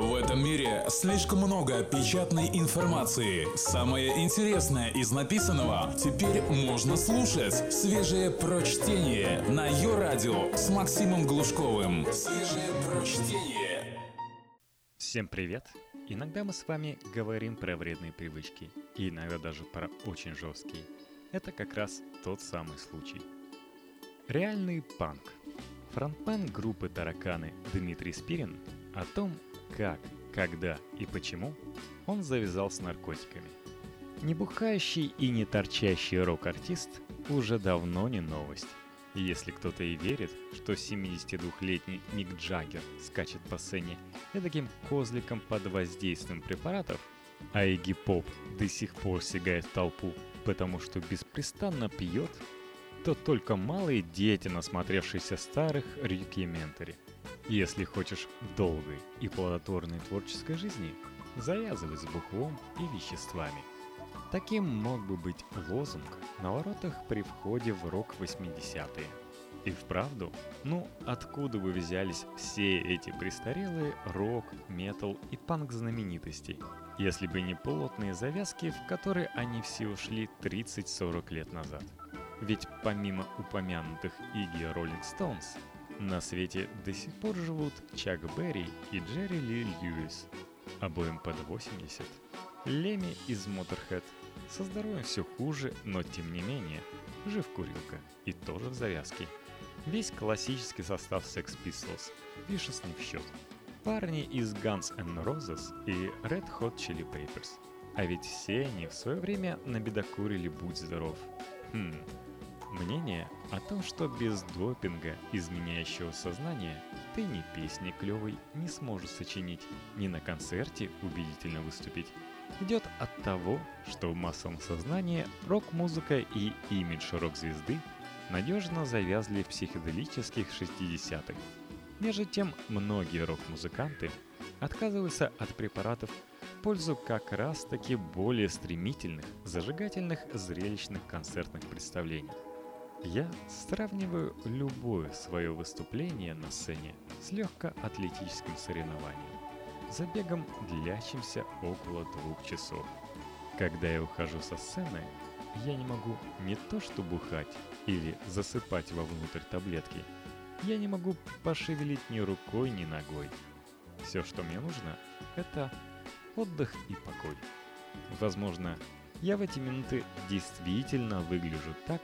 В этом мире слишком много печатной информации. Самое интересное из написанного теперь можно слушать. Свежее прочтение на ее радио с Максимом Глушковым. Свежее прочтение. Всем привет! Иногда мы с вами говорим про вредные привычки, и иногда даже про очень жесткие. Это как раз тот самый случай. Реальный панк. Фронтмен группы «Тараканы» Дмитрий Спирин о том, как, когда и почему он завязал с наркотиками. Небухающий и не торчащий рок-артист уже давно не новость. Если кто-то и верит, что 72-летний Мик Джаггер скачет по сцене таким козликом под воздействием препаратов, а Игги Поп до сих пор сигает толпу, потому что беспрестанно пьет, то только малые дети, насмотревшиеся старых рюкиментари – если хочешь долгой и плодотворной творческой жизни, завязывай с бухлом и веществами. Таким мог бы быть лозунг на воротах при входе в рок 80-е. И вправду, ну откуда бы взялись все эти престарелые рок, метал и панк знаменитостей, если бы не плотные завязки, в которые они все ушли 30-40 лет назад. Ведь помимо упомянутых Игги Роллинг Стоунс, на свете до сих пор живут Чак Берри и Джерри Ли Льюис, обоим под 80. Леми из Motorhead. Со здоровьем все хуже, но тем не менее, жив курилка и тоже в завязке. Весь классический состав Sex Pistols, Vicious не в счет. Парни из Guns N' Roses и Red Hot Chili Peppers. А ведь все они в свое время набедокурили «Будь здоров». Хм, Мнение о том, что без допинга, изменяющего сознание, ты ни песни клевой не сможешь сочинить, ни на концерте убедительно выступить, идет от того, что в массовом сознании рок-музыка и имидж рок-звезды надежно завязли в психоделических 60-х. Между тем, многие рок-музыканты отказываются от препаратов в пользу как раз-таки более стремительных, зажигательных, зрелищных концертных представлений. Я сравниваю любое свое выступление на сцене с легкоатлетическим соревнованием, забегом, длящимся около двух часов. Когда я ухожу со сцены, я не могу не то что бухать или засыпать вовнутрь таблетки, я не могу пошевелить ни рукой, ни ногой. Все, что мне нужно, это отдых и покой. Возможно, я в эти минуты действительно выгляжу так,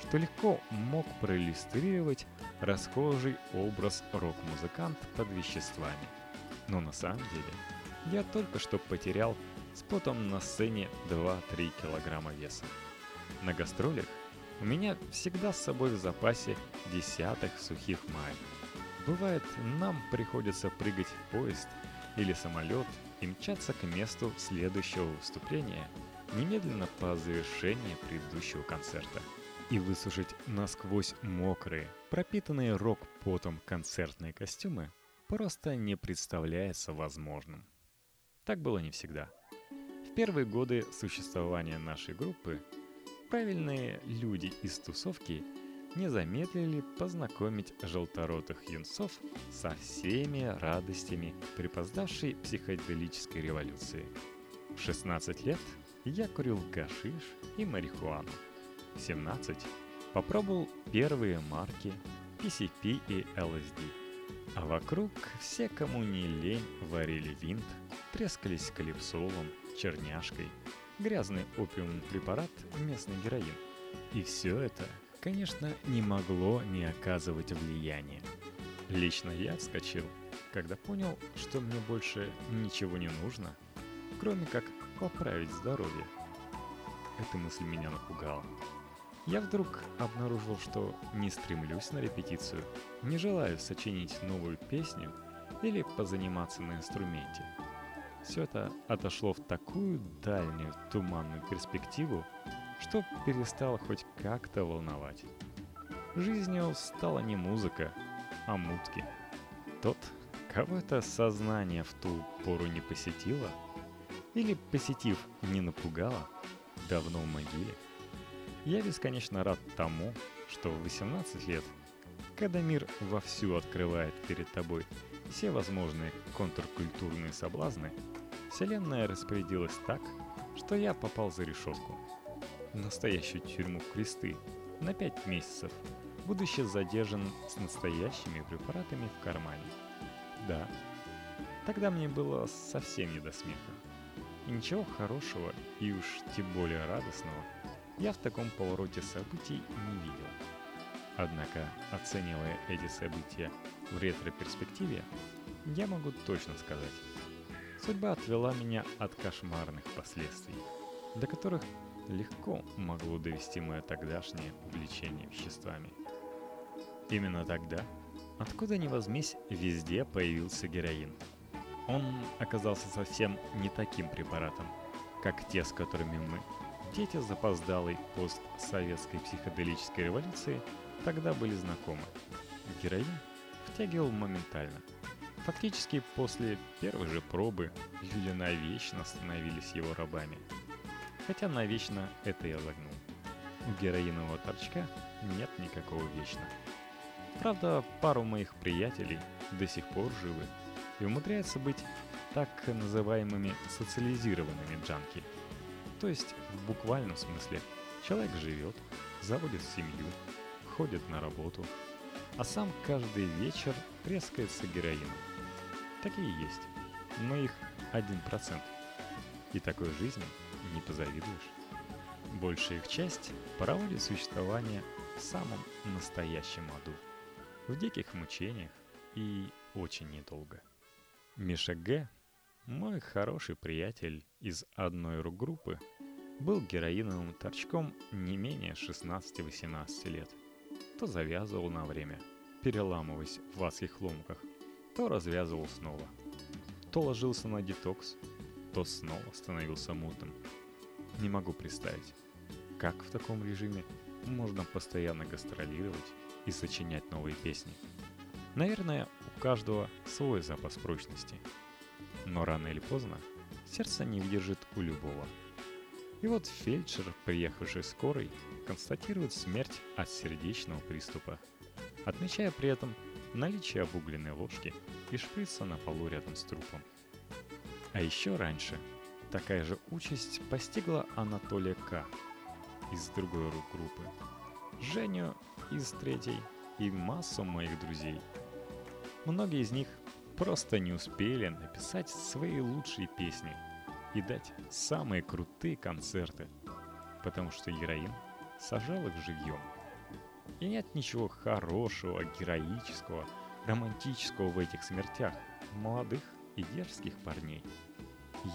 что легко мог проиллюстрировать расхожий образ рок-музыкант под веществами. Но на самом деле я только что потерял с потом на сцене 2-3 килограмма веса. На гастролях у меня всегда с собой в запасе десяток сухих маек. Бывает, нам приходится прыгать в поезд или самолет и мчаться к месту следующего выступления немедленно по завершении предыдущего концерта – и высушить насквозь мокрые, пропитанные рок-потом концертные костюмы просто не представляется возможным. Так было не всегда. В первые годы существования нашей группы правильные люди из тусовки не замедлили познакомить желторотых юнцов со всеми радостями припоздавшей психоделической революции. В 16 лет я курил гашиш и марихуану – 17 попробовал первые марки PCP и LSD. А вокруг все, кому не лень, варили винт, трескались калипсолом, черняшкой, грязный опиумный препарат, местный героин. И все это, конечно, не могло не оказывать влияния. Лично я отскочил, когда понял, что мне больше ничего не нужно, кроме как поправить здоровье. Эта мысль меня напугала. Я вдруг обнаружил, что не стремлюсь на репетицию, не желаю сочинить новую песню или позаниматься на инструменте. Все это отошло в такую дальнюю туманную перспективу, что перестало хоть как-то волновать. Жизнью стала не музыка, а мутки. Тот, кого это сознание в ту пору не посетило, или, посетив, не напугало, давно в могиле – я бесконечно рад тому, что в 18 лет, когда мир вовсю открывает перед тобой все возможные контркультурные соблазны, Вселенная распорядилась так, что я попал за решетку. В настоящую тюрьму кресты на пять месяцев, будучи задержан с настоящими препаратами в кармане. Да, тогда мне было совсем не до смеха. И ничего хорошего и уж тем более радостного я в таком повороте событий не видел. Однако, оценивая эти события в ретро-перспективе, я могу точно сказать, судьба отвела меня от кошмарных последствий, до которых легко могло довести мое тогдашнее увлечение веществами. Именно тогда, откуда ни возьмись, везде появился героин. Он оказался совсем не таким препаратом, как те, с которыми мы, дети запоздалой постсоветской психоделической революции, тогда были знакомы. Героин втягивал моментально. Фактически после первой же пробы люди навечно становились его рабами. Хотя навечно это я загнул. У героинового торчка нет никакого вечно. Правда, пару моих приятелей до сих пор живы и умудряются быть так называемыми социализированными джанки. То есть, в буквальном смысле, человек живет, заводит семью, ходит на работу, а сам каждый вечер трескается героином. Такие есть, но их 1%. И такой жизни не позавидуешь. Большая их часть проводит существование в самом настоящем аду. В диких мучениях и очень недолго. Миша Г., мой хороший приятель из одной рок-группы, был героиновым торчком не менее 16-18 лет. То завязывал на время, переламываясь в адских ломках, то развязывал снова. То ложился на детокс, то снова становился мутным. Не могу представить, как в таком режиме можно постоянно гастролировать и сочинять новые песни. Наверное, у каждого свой запас прочности. Но рано или поздно сердце не выдержит у любого. И вот фельдшер, приехавший скорой, констатирует смерть от сердечного приступа, отмечая при этом наличие обугленной ложки и шприца на полу рядом с трупом. А еще раньше такая же участь постигла Анатолия К. из другой группы, Женю из третьей и массу моих друзей – Многие из них просто не успели написать свои лучшие песни и дать самые крутые концерты, потому что героин сажал их живьем. И нет ничего хорошего, героического, романтического в этих смертях молодых и дерзких парней.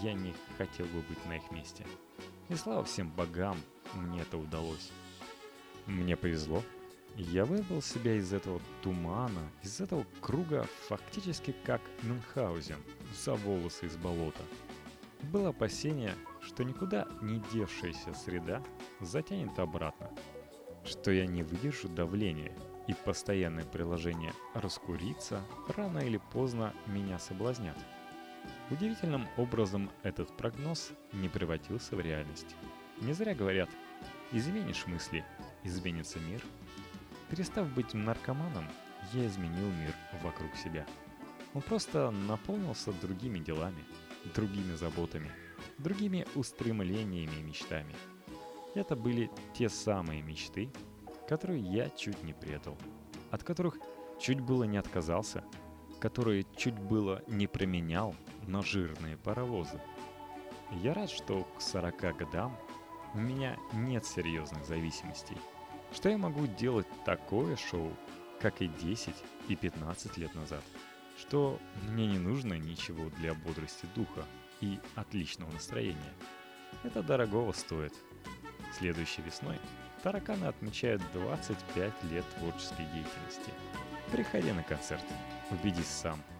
Я не хотел бы быть на их месте. И слава всем богам, мне это удалось. Мне повезло, я вырвал себя из этого тумана, из этого круга фактически как Мюнхгаузен за волосы из болота. Было опасение, что никуда не девшаяся среда затянет обратно, что я не выдержу давления, и постоянное приложение «раскуриться» рано или поздно меня соблазнят. Удивительным образом этот прогноз не превратился в реальность. Не зря говорят «изменишь мысли, изменится мир», Перестав быть наркоманом, я изменил мир вокруг себя. Он просто наполнился другими делами, другими заботами, другими устремлениями и мечтами. Это были те самые мечты, которые я чуть не предал, от которых чуть было не отказался, которые чуть было не променял на жирные паровозы. Я рад, что к 40 годам у меня нет серьезных зависимостей – что я могу делать такое шоу, как и 10 и 15 лет назад. Что мне не нужно ничего для бодрости духа и отличного настроения. Это дорогого стоит. Следующей весной тараканы отмечают 25 лет творческой деятельности. Приходи на концерт, убедись сам –